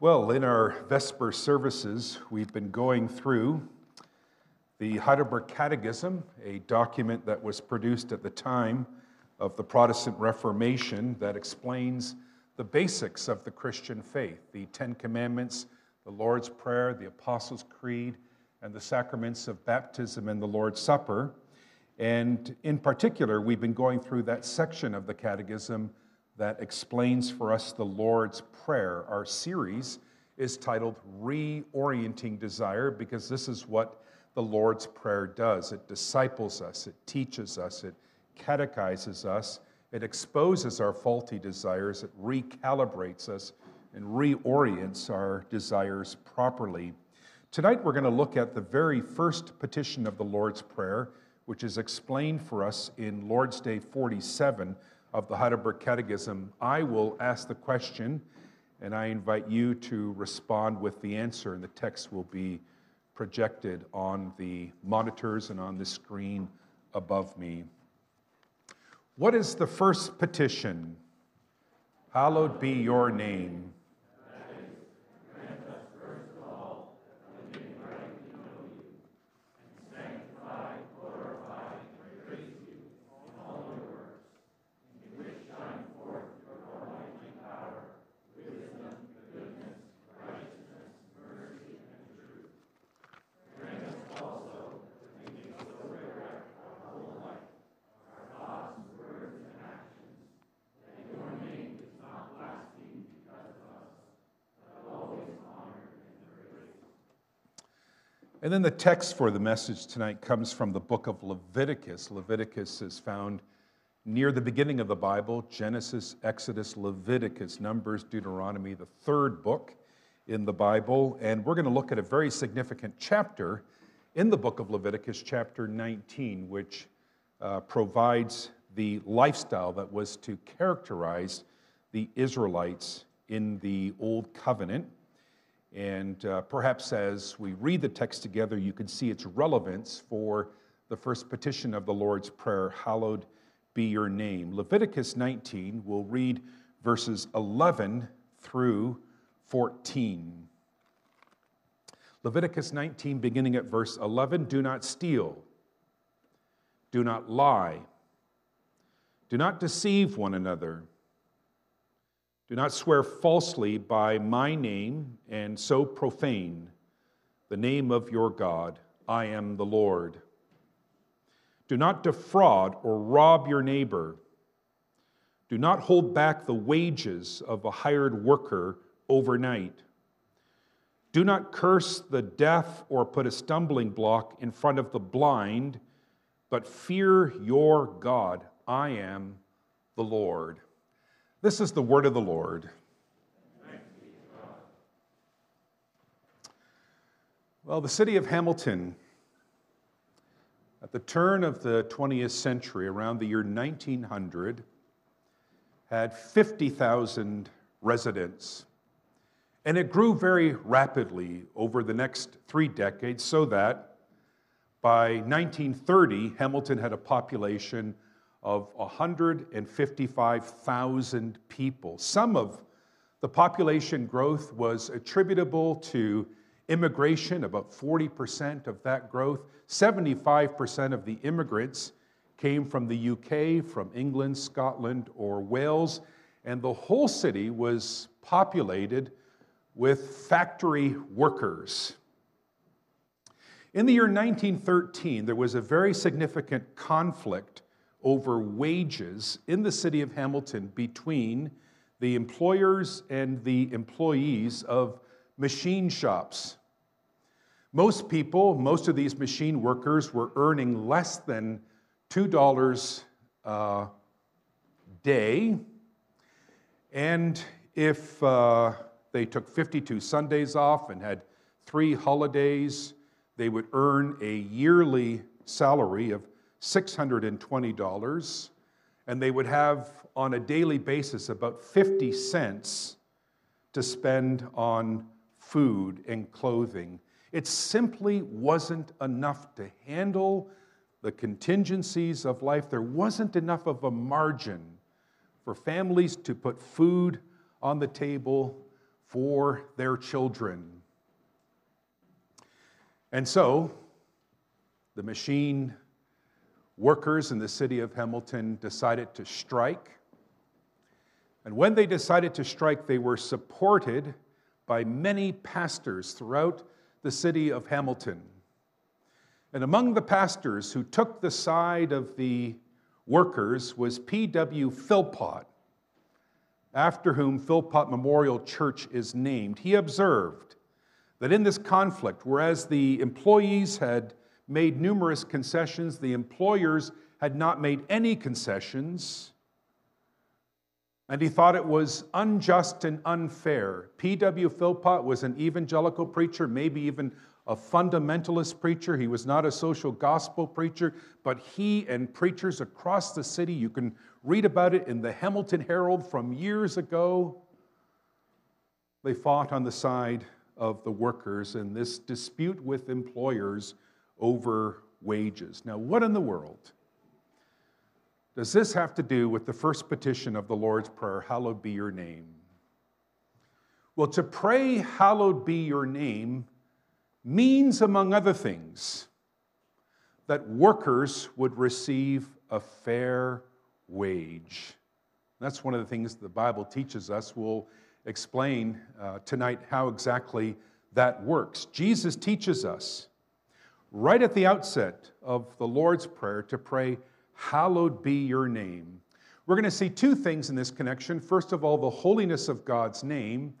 Well, in our Vesper services, we've been going through the Heidelberg Catechism, a document that was produced at the time of the Protestant Reformation that explains the basics of the Christian faith the Ten Commandments, the Lord's Prayer, the Apostles' Creed, and the sacraments of baptism and the Lord's Supper. And in particular, we've been going through that section of the Catechism that explains for us the Lord's Prayer. Our series is titled Reorienting Desire because this is what the Lord's Prayer does it disciples us, it teaches us, it catechizes us, it exposes our faulty desires, it recalibrates us, and reorients our desires properly. Tonight, we're going to look at the very first petition of the Lord's Prayer, which is explained for us in Lord's Day 47 of the Heidelberg Catechism, I will ask the question and I invite you to respond with the answer, and the text will be projected on the monitors and on the screen above me. What is the first petition? Hallowed be your name. And then the text for the message tonight comes from the book of Leviticus. Leviticus is found near the beginning of the Bible Genesis, Exodus, Leviticus, Numbers, Deuteronomy, the third book in the Bible. And we're going to look at a very significant chapter in the book of Leviticus, chapter 19, which uh, provides the lifestyle that was to characterize the Israelites in the Old Covenant. And uh, perhaps as we read the text together, you can see its relevance for the first petition of the Lord's Prayer Hallowed be your name. Leviticus 19, we'll read verses 11 through 14. Leviticus 19, beginning at verse 11 Do not steal, do not lie, do not deceive one another. Do not swear falsely by my name and so profane the name of your God. I am the Lord. Do not defraud or rob your neighbor. Do not hold back the wages of a hired worker overnight. Do not curse the deaf or put a stumbling block in front of the blind, but fear your God. I am the Lord. This is the word of the Lord. Well, the city of Hamilton, at the turn of the 20th century, around the year 1900, had 50,000 residents. And it grew very rapidly over the next three decades, so that by 1930, Hamilton had a population of 155,000 people. Some of the population growth was attributable to immigration, about 40% of that growth. 75% of the immigrants came from the UK, from England, Scotland, or Wales, and the whole city was populated with factory workers. In the year 1913, there was a very significant conflict over wages in the city of Hamilton between the employers and the employees of machine shops. Most people, most of these machine workers, were earning less than $2 a day. And if uh, they took 52 Sundays off and had three holidays, they would earn a yearly salary of $620, and they would have on a daily basis about 50 cents to spend on food and clothing. It simply wasn't enough to handle the contingencies of life. There wasn't enough of a margin for families to put food on the table, for their children. And so, the machine workers in the city of Hamilton decided to strike. And when they decided to strike, they were supported by many pastors throughout the city of Hamilton. And among the pastors who took the side of the workers was P.W. Philpott, after whom Philpott Memorial Church is named. He observed that in this conflict, whereas the employees had made numerous concessions, the employers had not made any concessions, and he thought it was unjust and unfair. P.W. Philpott was an evangelical preacher, maybe even a fundamentalist preacher. He was not a social gospel preacher, but he and preachers across the city, you can read about it in the Hamilton Herald from years ago, they fought on the side of the workers in this dispute with employers over wages. Now, what in the world does this have to do with the first petition of the Lord's Prayer, Hallowed be your name? Well, to pray, Hallowed be your name, means, among other things, that workers would receive a fair wage. That's one of the things the Bible teaches us. We'll explain uh, tonight how exactly that works. Jesus teaches us right at the outset of the Lord's Prayer to pray, Hallowed be your name. We're going to see two things in this connection. First of all, the holiness of God's name,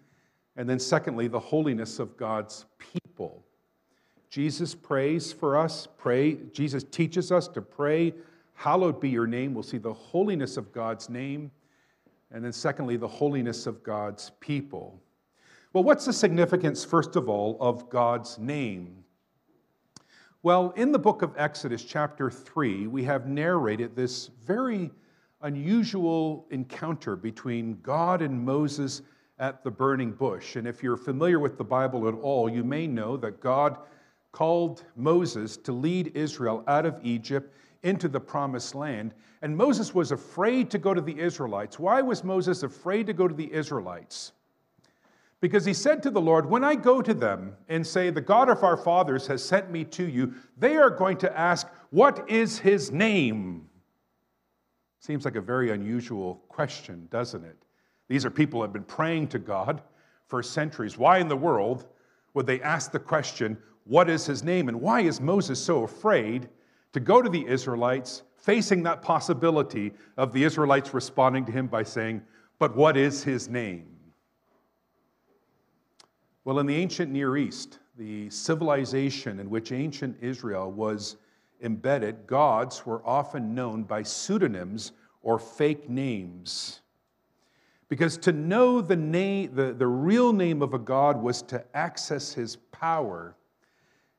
and then secondly, the holiness of God's people. Jesus prays for us, pray, Jesus teaches us to pray, Hallowed be your name. We'll see the holiness of God's name, and then secondly, the holiness of God's people. Well, what's the significance, first of all, of God's name? Well, in the book of Exodus, chapter 3, we have narrated this very unusual encounter between God and Moses at the burning bush. And if you're familiar with the Bible at all, you may know that God called Moses to lead Israel out of Egypt into the promised land. And Moses was afraid to go to the Israelites. Why was Moses afraid to go to the Israelites? Because he said to the Lord, When I go to them and say, The God of our fathers has sent me to you, they are going to ask, What is his name? Seems like a very unusual question, doesn't it? These are people who have been praying to God for centuries. Why in the world would they ask the question, What is his name? And why is Moses so afraid to go to the Israelites, facing that possibility of the Israelites responding to him by saying, But what is his name? Well, in the ancient Near East, the civilization in which ancient Israel was embedded, gods were often known by pseudonyms or fake names. Because to know the, name, the, the real name of a god was to access his power.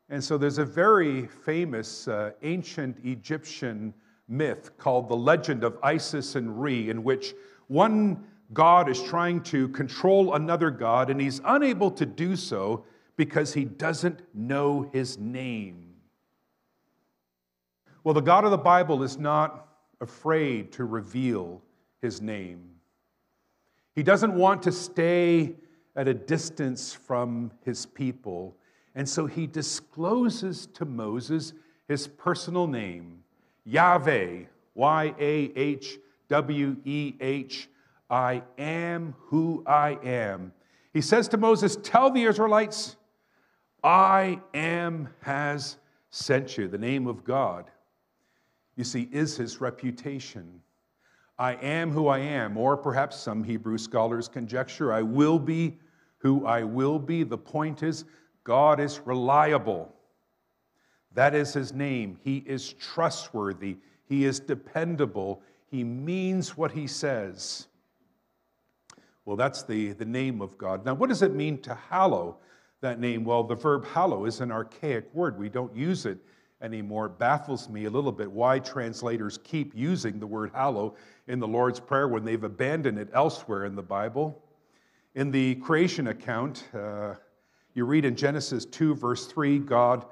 And so there's a very famous uh, ancient Egyptian myth called the legend of Isis and Re, in which one God is trying to control another God, and he's unable to do so because he doesn't know his name. Well, the God of the Bible is not afraid to reveal his name. He doesn't want to stay at a distance from his people. And so he discloses to Moses his personal name, Yahweh, Y A H W E H I am who I am. He says to Moses, Tell the Israelites, I am has sent you. The name of God, you see, is his reputation. I am who I am, or perhaps some Hebrew scholars conjecture, I will be who I will be. The point is, God is reliable. That is his name. He is trustworthy. He is dependable. He means what he says. Well, that's the, the name of God. Now, what does it mean to hallow that name? Well, the verb hallow is an archaic word. We don't use it anymore. It baffles me a little bit why translators keep using the word hallow in the Lord's Prayer when they've abandoned it elsewhere in the Bible. In the creation account, uh, you read in Genesis 2, verse 3, God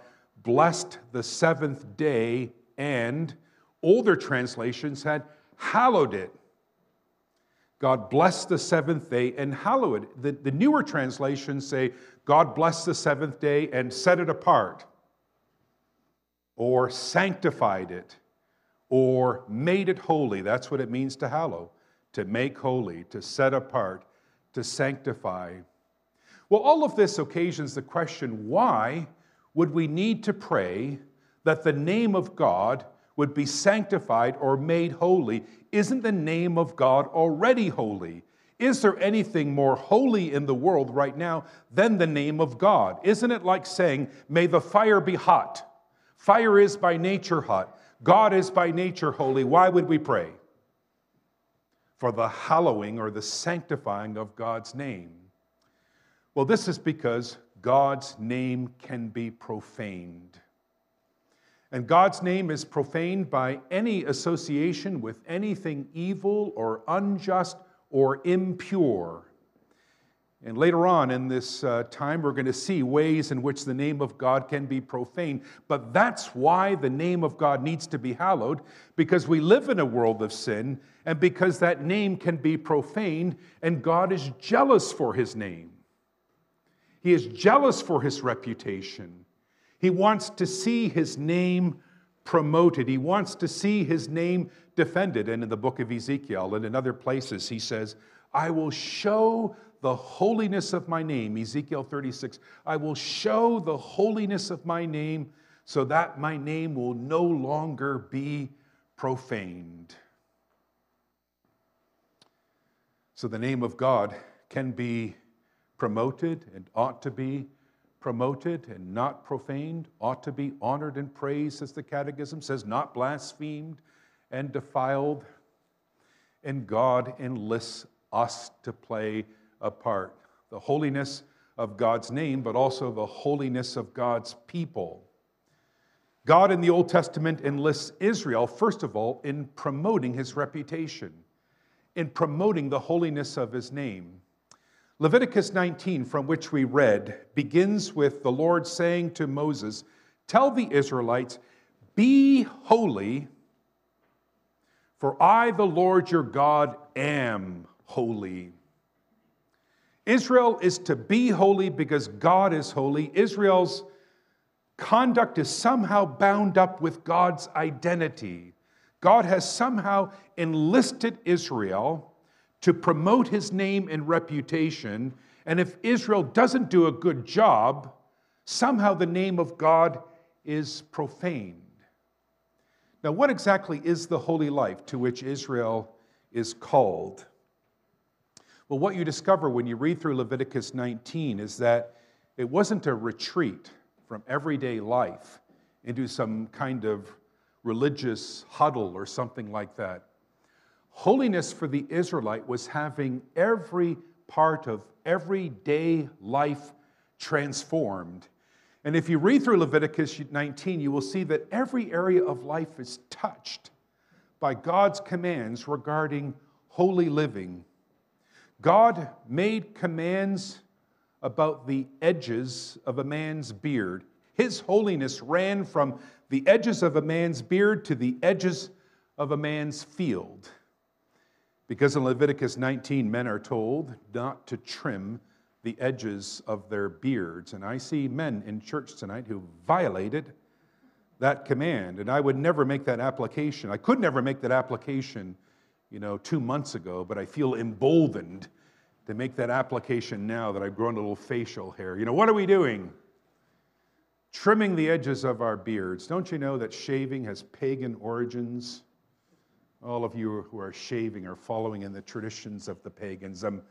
blessed the seventh day, and older translations had hallowed it. God bless the seventh day and hallow it. The, the newer translations say, God bless the seventh day and set it apart, or sanctified it, or made it holy. That's what it means to hallow, to make holy, to set apart, to sanctify. Well, all of this occasions the question why would we need to pray that the name of God would be sanctified or made holy? Isn't the name of God already holy? Is there anything more holy in the world right now than the name of God? Isn't it like saying, May the fire be hot? Fire is by nature hot. God is by nature holy. Why would we pray? For the hallowing or the sanctifying of God's name. Well, this is because God's name can be profaned. And God's name is profaned by any association with anything evil or unjust or impure. And later on in this uh, time, we're going to see ways in which the name of God can be profaned. But that's why the name of God needs to be hallowed, because we live in a world of sin, and because that name can be profaned, and God is jealous for his name. He is jealous for his reputation. He wants to see his name promoted. He wants to see his name defended. And in the book of Ezekiel and in other places, he says, I will show the holiness of my name. Ezekiel 36, I will show the holiness of my name so that my name will no longer be profaned. So the name of God can be promoted and ought to be promoted and not profaned, ought to be honored and praised, as the Catechism says, not blasphemed and defiled. And God enlists us to play a part. The holiness of God's name, but also the holiness of God's people. God in the Old Testament enlists Israel, first of all, in promoting his reputation, in promoting the holiness of his name. Leviticus 19, from which we read, begins with the Lord saying to Moses, Tell the Israelites, be holy, for I, the Lord your God, am holy. Israel is to be holy because God is holy. Israel's conduct is somehow bound up with God's identity. God has somehow enlisted Israel to promote his name and reputation. And if Israel doesn't do a good job, somehow the name of God is profaned. Now, what exactly is the holy life to which Israel is called? Well, what you discover when you read through Leviticus 19 is that it wasn't a retreat from everyday life into some kind of religious huddle or something like that. Holiness for the Israelite was having every part of everyday life transformed. And if you read through Leviticus 19, you will see that every area of life is touched by God's commands regarding holy living. God made commands about the edges of a man's beard. His holiness ran from the edges of a man's beard to the edges of a man's field. Because in Leviticus 19, men are told not to trim the edges of their beards. And I see men in church tonight who violated that command. And I would never make that application. I could never make that application, you know, two months ago, but I feel emboldened to make that application now that I've grown a little facial hair. You know, what are we doing? Trimming the edges of our beards. Don't you know that shaving has pagan origins? All of you who are shaving are following in the traditions of the pagans. I'm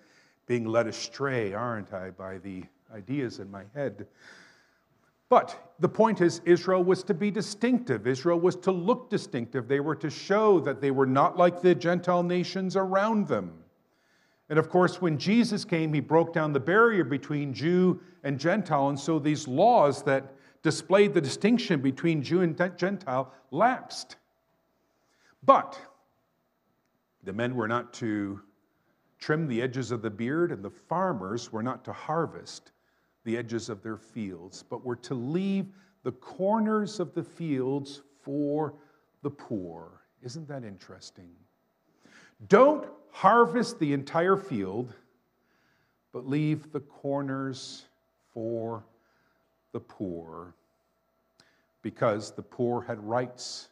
being led astray, aren't I, by the ideas in my head. But the point is, Israel was to be distinctive. Israel was to look distinctive. They were to show that they were not like the Gentile nations around them. And of course, when Jesus came, he broke down the barrier between Jew and Gentile. And so these laws that displayed the distinction between Jew and Gentile lapsed. But the men were not to trim the edges of the beard, and the farmers were not to harvest the edges of their fields, but were to leave the corners of the fields for the poor. Isn't that interesting? Don't harvest the entire field, but leave the corners for the poor, because the poor had rights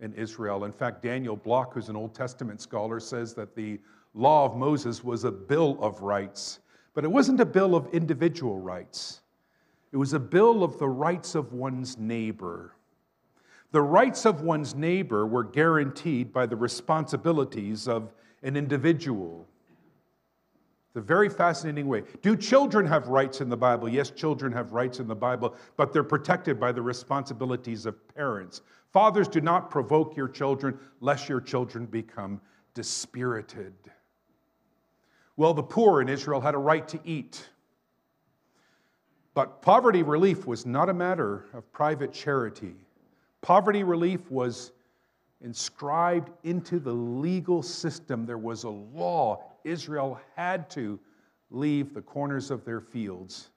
in Israel. In fact, Daniel Block, who's an Old Testament scholar, says that the law of Moses was a bill of rights, but it wasn't a bill of individual rights. It was a bill of the rights of one's neighbor. The rights of one's neighbor were guaranteed by the responsibilities of an individual. A very fascinating way. Do children have rights in the Bible? Yes, children have rights in the Bible, but they're protected by the responsibilities of parents. Fathers, do not provoke your children, lest your children become dispirited. Well, the poor in Israel had a right to eat. But poverty relief was not a matter of private charity. Poverty relief was inscribed into the legal system. There was a law. Israel had to leave the corners of their fields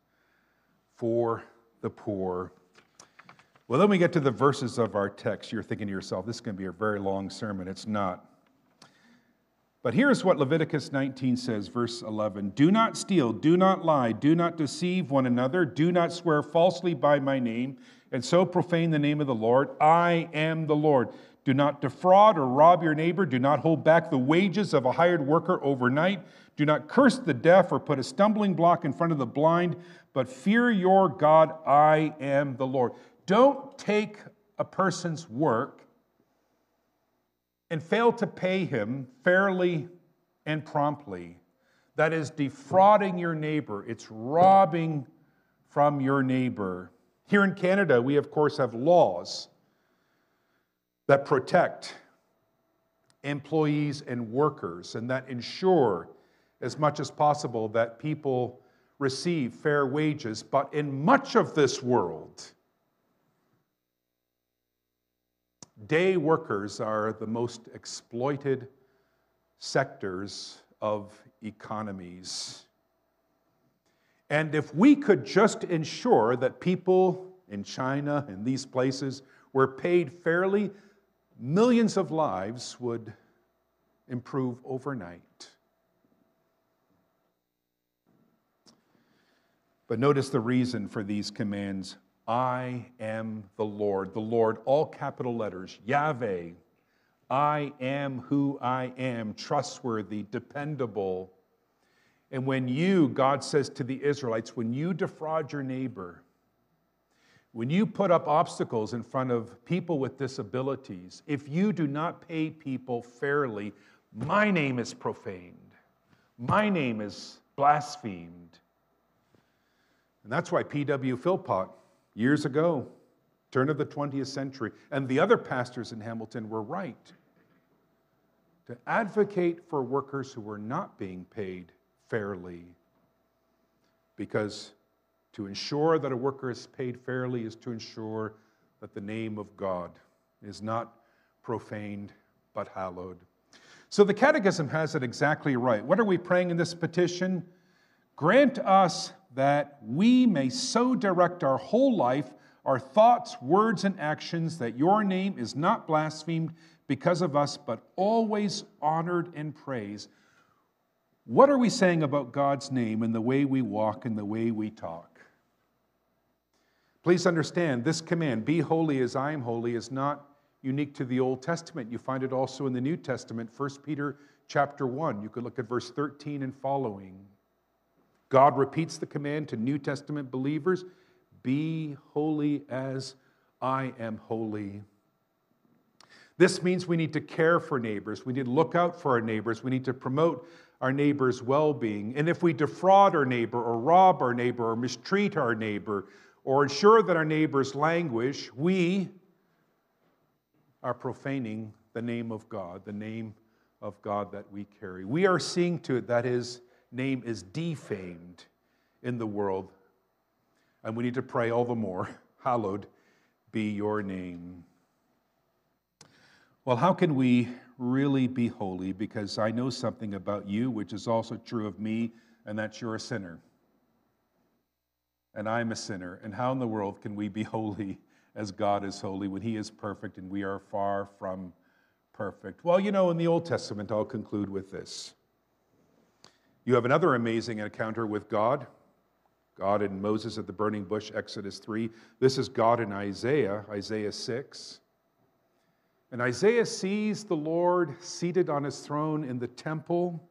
for the poor. Well, then we get to the verses of our text. You're thinking to yourself, this is going to be a very long sermon. It's not. But here's what Leviticus 19 says, verse 11 Do not steal, do not lie, do not deceive one another, do not swear falsely by my name, and so profane the name of the Lord. I am the Lord. Do not defraud or rob your neighbor. Do not hold back the wages of a hired worker overnight. Do not curse the deaf or put a stumbling block in front of the blind, but fear your God. I am the Lord. Don't take a person's work and fail to pay him fairly and promptly. That is defrauding your neighbor, it's robbing from your neighbor. Here in Canada, we of course have laws that protect employees and workers and that ensure as much as possible that people receive fair wages. But in much of this world, Day workers are the most exploited sectors of economies. And if we could just ensure that people in China and these places were paid fairly, millions of lives would improve overnight. But notice the reason for these commands I am the Lord. The Lord, all capital letters, Yahweh. I am who I am, trustworthy, dependable. And when you, God says to the Israelites, when you defraud your neighbor, when you put up obstacles in front of people with disabilities, if you do not pay people fairly, my name is profaned. My name is blasphemed. And that's why P.W. Philpott years ago, turn of the 20th century, and the other pastors in Hamilton were right to advocate for workers who were not being paid fairly. Because to ensure that a worker is paid fairly is to ensure that the name of God is not profaned but hallowed. So the Catechism has it exactly right. What are we praying in this petition? Grant us that we may so direct our whole life, our thoughts, words, and actions, that your name is not blasphemed because of us, but always honored and praised. What are we saying about God's name in the way we walk and the way we talk? Please understand this command, be holy as I am holy, is not unique to the Old Testament. You find it also in the New Testament, 1 Peter chapter 1. You could look at verse 13 and following. God repeats the command to New Testament believers be holy as I am holy. This means we need to care for neighbors. We need to look out for our neighbors. We need to promote our neighbor's well being. And if we defraud our neighbor, or rob our neighbor, or mistreat our neighbor, or ensure that our neighbors languish, we are profaning the name of God, the name of God that we carry. We are seeing to it that is name is defamed in the world. And we need to pray all the more, hallowed be your name. Well, how can we really be holy? Because I know something about you, which is also true of me, and that you're a sinner. And I'm a sinner. And how in the world can we be holy as God is holy when He is perfect and we are far from Perfect. Well, you know, in the Old Testament, I'll conclude with this. You have another amazing encounter with God. God and Moses at the burning bush, Exodus 3. This is God in Isaiah, Isaiah 6. And Isaiah sees the Lord seated on his throne in the temple,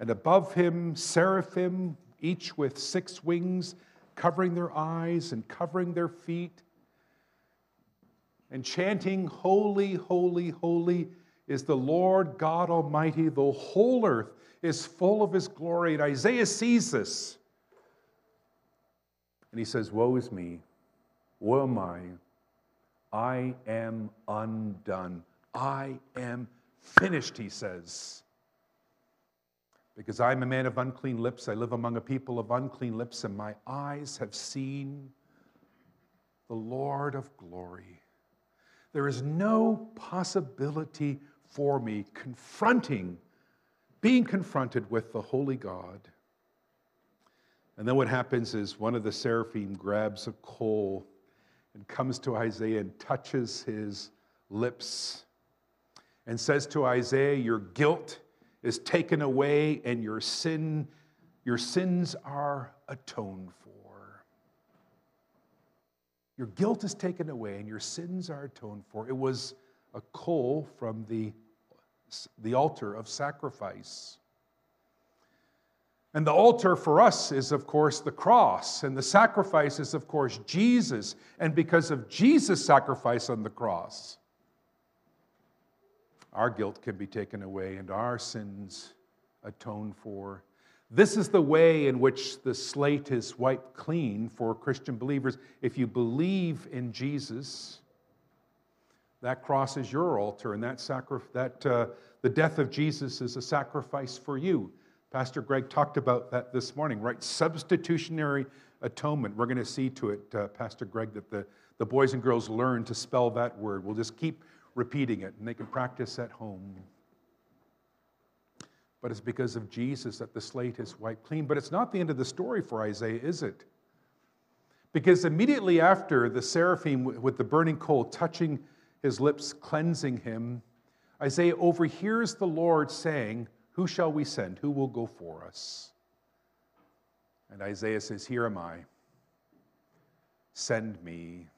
and above him, seraphim, each with six wings, covering their eyes and covering their feet, and chanting, Holy, holy, holy is the Lord God Almighty. The whole earth is full of his glory. And Isaiah sees this. And he says, Woe is me. Woe am I. I am undone. I am finished, he says. Because I'm a man of unclean lips, I live among a people of unclean lips, and my eyes have seen the Lord of glory. There is no possibility for me confronting, being confronted with the holy God. And then what happens is one of the seraphim grabs a coal and comes to Isaiah and touches his lips and says to Isaiah, Your guilt is taken away and your sin, your sins are atoned for. Your guilt is taken away and your sins are atoned for. It was a coal from the, the altar of sacrifice. And the altar for us is, of course, the cross, and the sacrifice is, of course, Jesus. And because of Jesus' sacrifice on the cross, our guilt can be taken away and our sins atoned for. This is the way in which the slate is wiped clean for Christian believers. If you believe in Jesus, that cross is your altar, and that, sacri- that uh, the death of Jesus is a sacrifice for you. Pastor Greg talked about that this morning, right? Substitutionary atonement. We're going to see to it, uh, Pastor Greg, that the, the boys and girls learn to spell that word. We'll just keep repeating it, and they can practice at home. But it's because of Jesus that the slate is wiped clean. But it's not the end of the story for Isaiah, is it? Because immediately after the seraphim with the burning coal touching his lips, cleansing him, Isaiah overhears the Lord saying, who shall we send? Who will go for us? And Isaiah says, Here am I. Send me.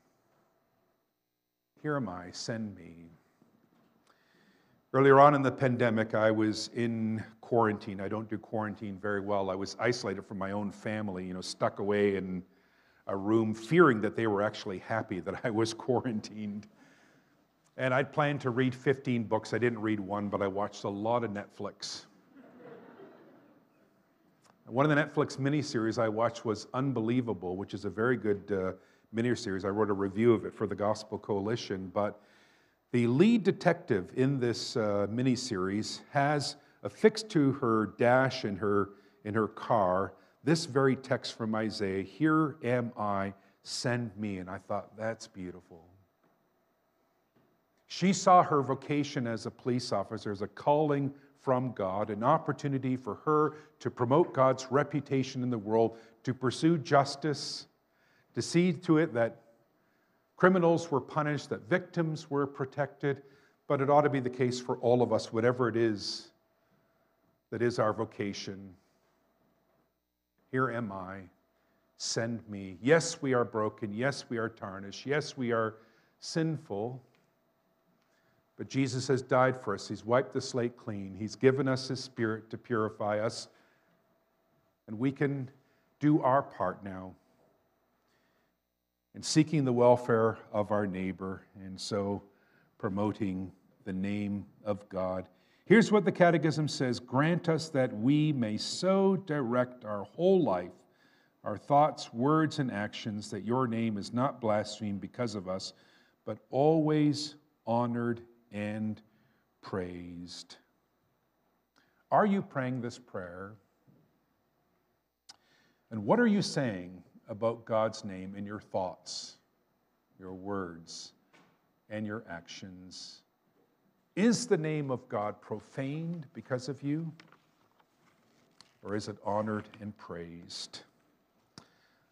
Here am I. Send me. Earlier on in the pandemic, I was in quarantine. I don't do quarantine very well. I was isolated from my own family, you know, stuck away in a room, fearing that they were actually happy that I was quarantined. And I'd planned to read 15 books. I didn't read one, but I watched a lot of Netflix. one of the Netflix miniseries I watched was Unbelievable, which is a very good uh, miniseries. I wrote a review of it for the Gospel Coalition. But the lead detective in this uh, miniseries has affixed to her dash in her, in her car this very text from Isaiah Here am I, send me. And I thought, that's beautiful. She saw her vocation as a police officer as a calling from God, an opportunity for her to promote God's reputation in the world, to pursue justice, to see to it that criminals were punished, that victims were protected. But it ought to be the case for all of us, whatever it is that is our vocation. Here am I, send me. Yes, we are broken. Yes, we are tarnished. Yes, we are sinful. But Jesus has died for us. He's wiped the slate clean. He's given us His Spirit to purify us. And we can do our part now in seeking the welfare of our neighbor and so promoting the name of God. Here's what the Catechism says Grant us that we may so direct our whole life, our thoughts, words, and actions, that your name is not blasphemed because of us, but always honored and praised. Are you praying this prayer? And what are you saying about God's name in your thoughts, your words, and your actions? Is the name of God profaned because of you? Or is it honored and praised?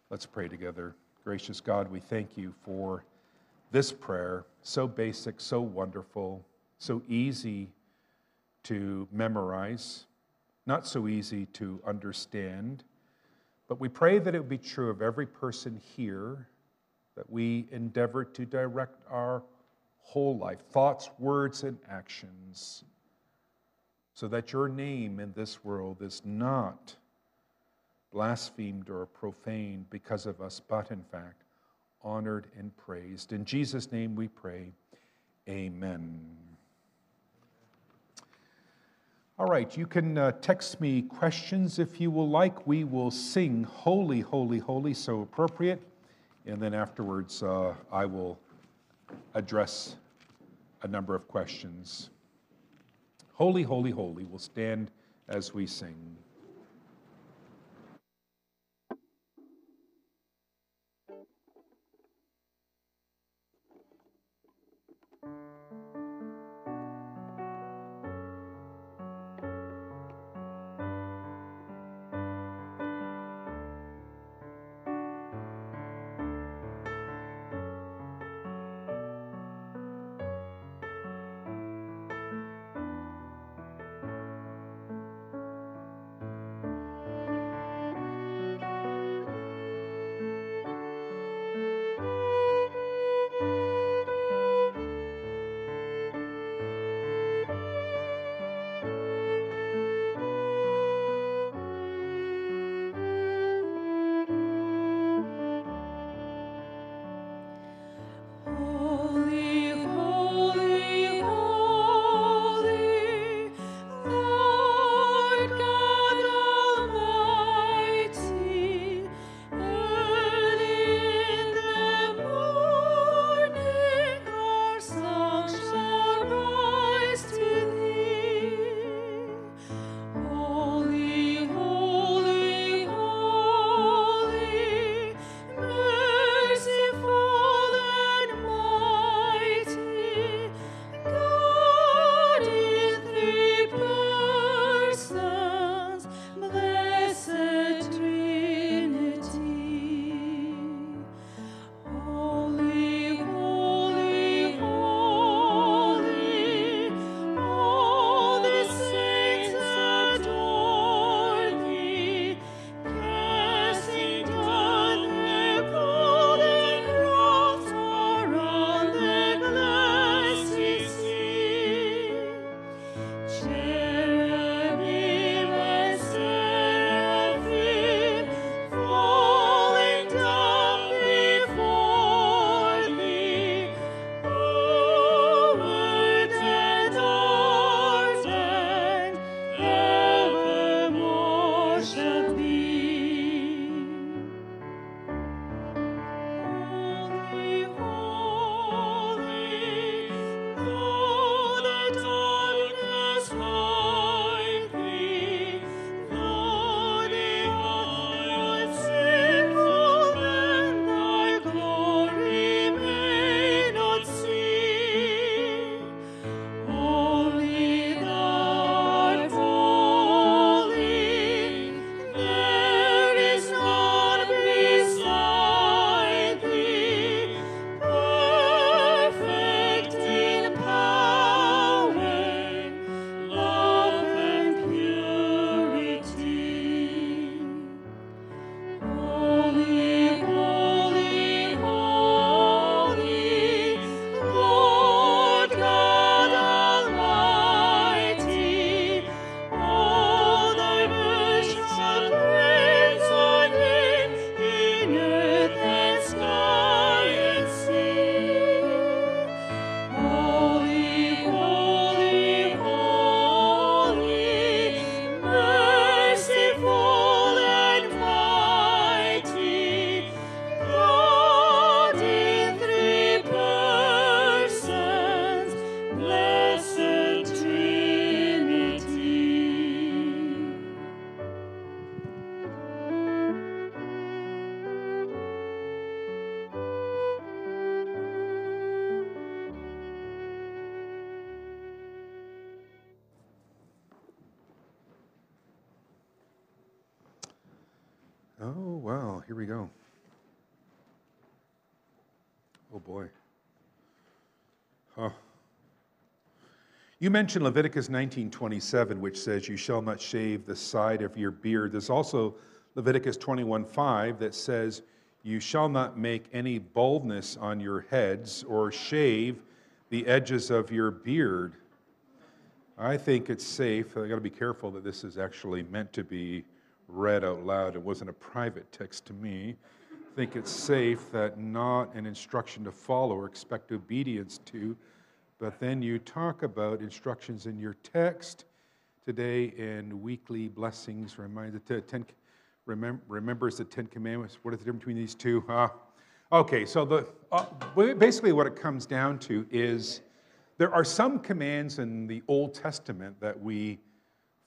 Let's pray together. Gracious God, we thank you for this prayer, so basic, so wonderful, so easy to memorize, not so easy to understand. But we pray that it would be true of every person here that we endeavor to direct our whole life, thoughts, words, and actions, so that your name in this world is not blasphemed or profaned because of us, but in fact, honored and praised. In Jesus' name we pray. Amen. All right, you can uh, text me questions if you will like. We will sing Holy, Holy, Holy, so appropriate. And then afterwards, uh, I will address a number of questions. Holy, holy, holy. We'll stand as we sing. Oh, wow, here we go. Oh boy. Huh. You mentioned Leviticus 19:27, which says, "You shall not shave the side of your beard." There's also Leviticus 21:5 that says, "You shall not make any baldness on your heads or shave the edges of your beard." I think it's safe. I got to be careful that this is actually meant to be read out loud. It wasn't a private text to me. I think it's safe that not an instruction to follow or expect obedience to, but then you talk about instructions in your text today and weekly blessings. Remind the ten, remember, remembers the Ten Commandments. What is the difference between these two? Okay, so the uh, basically what it comes down to is there are some commands in the Old Testament that we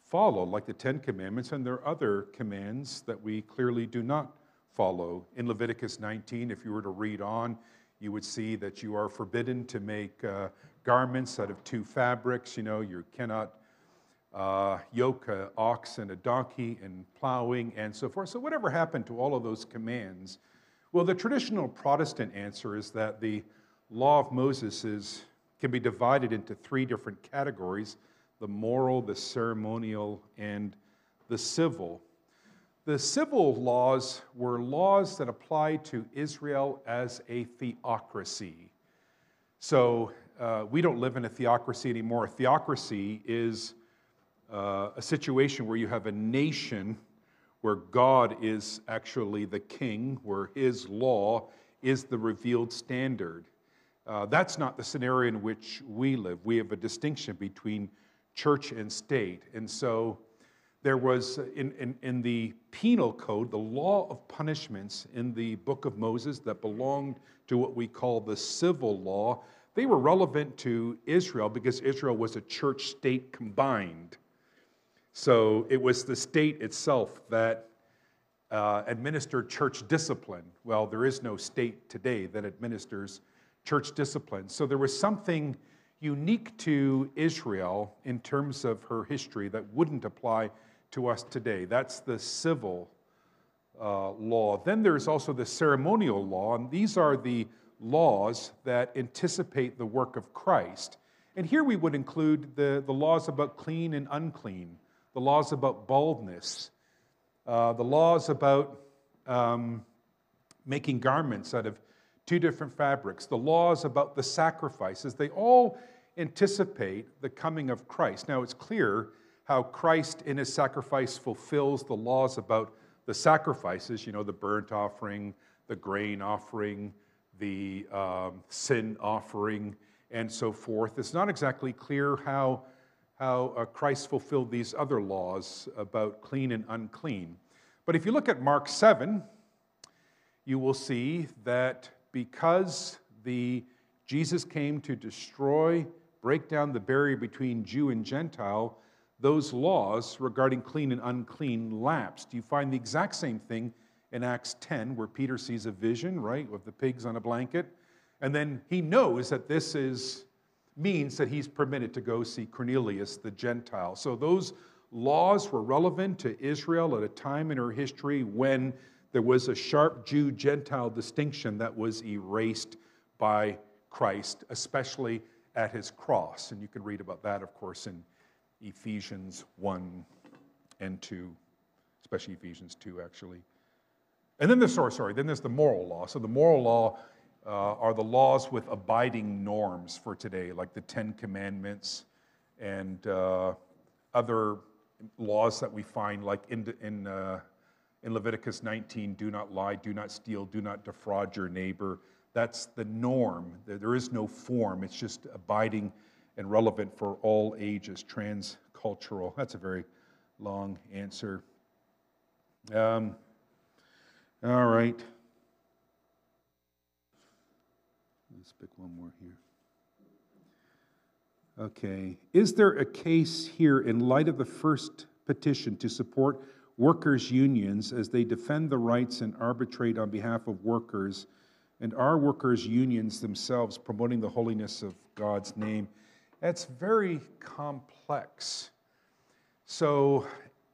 follow, like the Ten Commandments, and there are other commands that we clearly do not follow. In Leviticus 19, if you were to read on, you would see that you are forbidden to make uh, garments out of two fabrics. You know, you cannot uh, yoke an ox and a donkey and plowing and so forth. So, whatever happened to all of those commands? Well, the traditional Protestant answer is that the law of Moses is, can be divided into three different categories the moral, the ceremonial, and the civil. The civil laws were laws that applied to Israel as a theocracy. So uh, we don't live in a theocracy anymore. A theocracy is uh, a situation where you have a nation where God is actually the king, where his law is the revealed standard. Uh, that's not the scenario in which we live. We have a distinction between church and state. And so there was, in, in, in, the penal code, the law of punishments in the book of Moses that belonged to what we call the civil law. They were relevant to Israel because Israel was a church state combined. So it was the state itself that uh, administered church discipline. Well, there is no state today that administers church discipline. So there was something unique to Israel in terms of her history that wouldn't apply to us today. That's the civil uh, law. Then there's also the ceremonial law, and these are the laws that anticipate the work of Christ. And here we would include the, the laws about clean and unclean, the laws about baldness, uh, the laws about um, making garments out of two different fabrics, the laws about the sacrifices, they all anticipate the coming of Christ. Now, it's clear how Christ in his sacrifice fulfills the laws about the sacrifices, you know, the burnt offering, the grain offering, the um, sin offering, and so forth. It's not exactly clear how, how uh, Christ fulfilled these other laws about clean and unclean. But if you look at Mark 7, you will see that because the Jesus came to destroy, break down the barrier between Jew and Gentile, those laws regarding clean and unclean lapsed. You find the exact same thing in Acts 10, where Peter sees a vision, right, of the pigs on a blanket. And then he knows that this is means that he's permitted to go see Cornelius the Gentile. So those laws were relevant to Israel at a time in her history when there was a sharp Jew Gentile distinction that was erased by Christ, especially at his cross. And you can read about that, of course, in Ephesians 1 and 2, especially Ephesians 2, actually. And then there's, sorry, sorry, then there's the moral law. So the moral law uh, are the laws with abiding norms for today, like the Ten Commandments and uh, other laws that we find, like in, in uh, in Leviticus 19 do not lie, do not steal, do not defraud your neighbor. That's the norm. There is no form, it's just abiding and relevant for all ages, transcultural. That's a very long answer. Um, all right. Let's pick one more here. Okay. Is there a case here in light of the first petition to support workers' unions as they defend the rights and arbitrate on behalf of workers, and our workers' unions themselves promoting the holiness of God's name. That's very complex. So,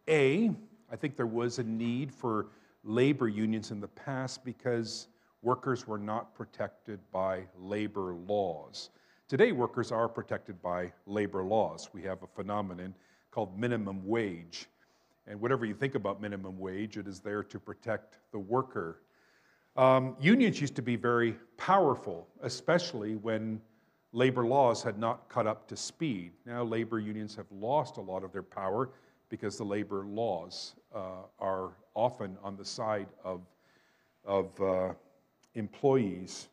A, I think there was a need for labor unions in the past because workers were not protected by labor laws. Today, workers are protected by labor laws. We have a phenomenon called minimum wage. And whatever you think about minimum wage, it is there to protect the worker. Um, unions used to be very powerful, especially when labor laws had not caught up to speed. Now, labor unions have lost a lot of their power because the labor laws uh, are often on the side of, of uh, employees.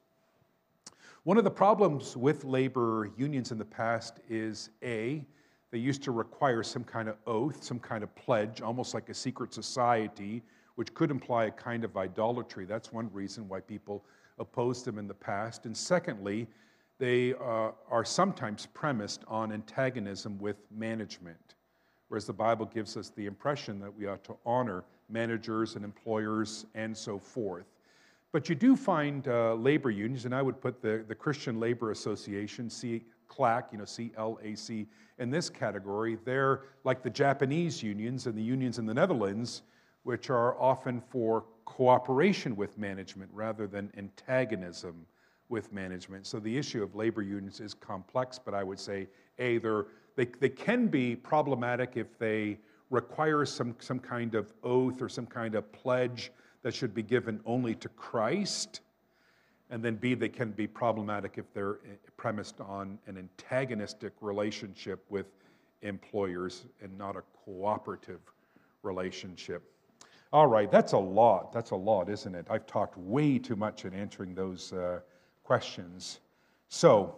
One of the problems with labor unions in the past is A, they used to require some kind of oath, some kind of pledge, almost like a secret society, which could imply a kind of idolatry. That's one reason why people opposed them in the past. And secondly, they uh, are sometimes premised on antagonism with management, whereas the Bible gives us the impression that we ought to honor managers and employers and so forth. But you do find uh, labor unions, and I would put the, the Christian Labor Association, C, CLAC, you know, C-L-A-C, in this category. They're like the Japanese unions and the unions in the Netherlands, which are often for cooperation with management rather than antagonism with management. So the issue of labor unions is complex, but I would say, A, they're, they, they can be problematic if they require some, some kind of oath or some kind of pledge that should be given only to Christ. And then B, they can be problematic if they're eh, premised on an antagonistic relationship with employers and not a cooperative relationship. All right, that's a lot. That's a lot, isn't it? I've talked way too much in answering those uh, questions. So,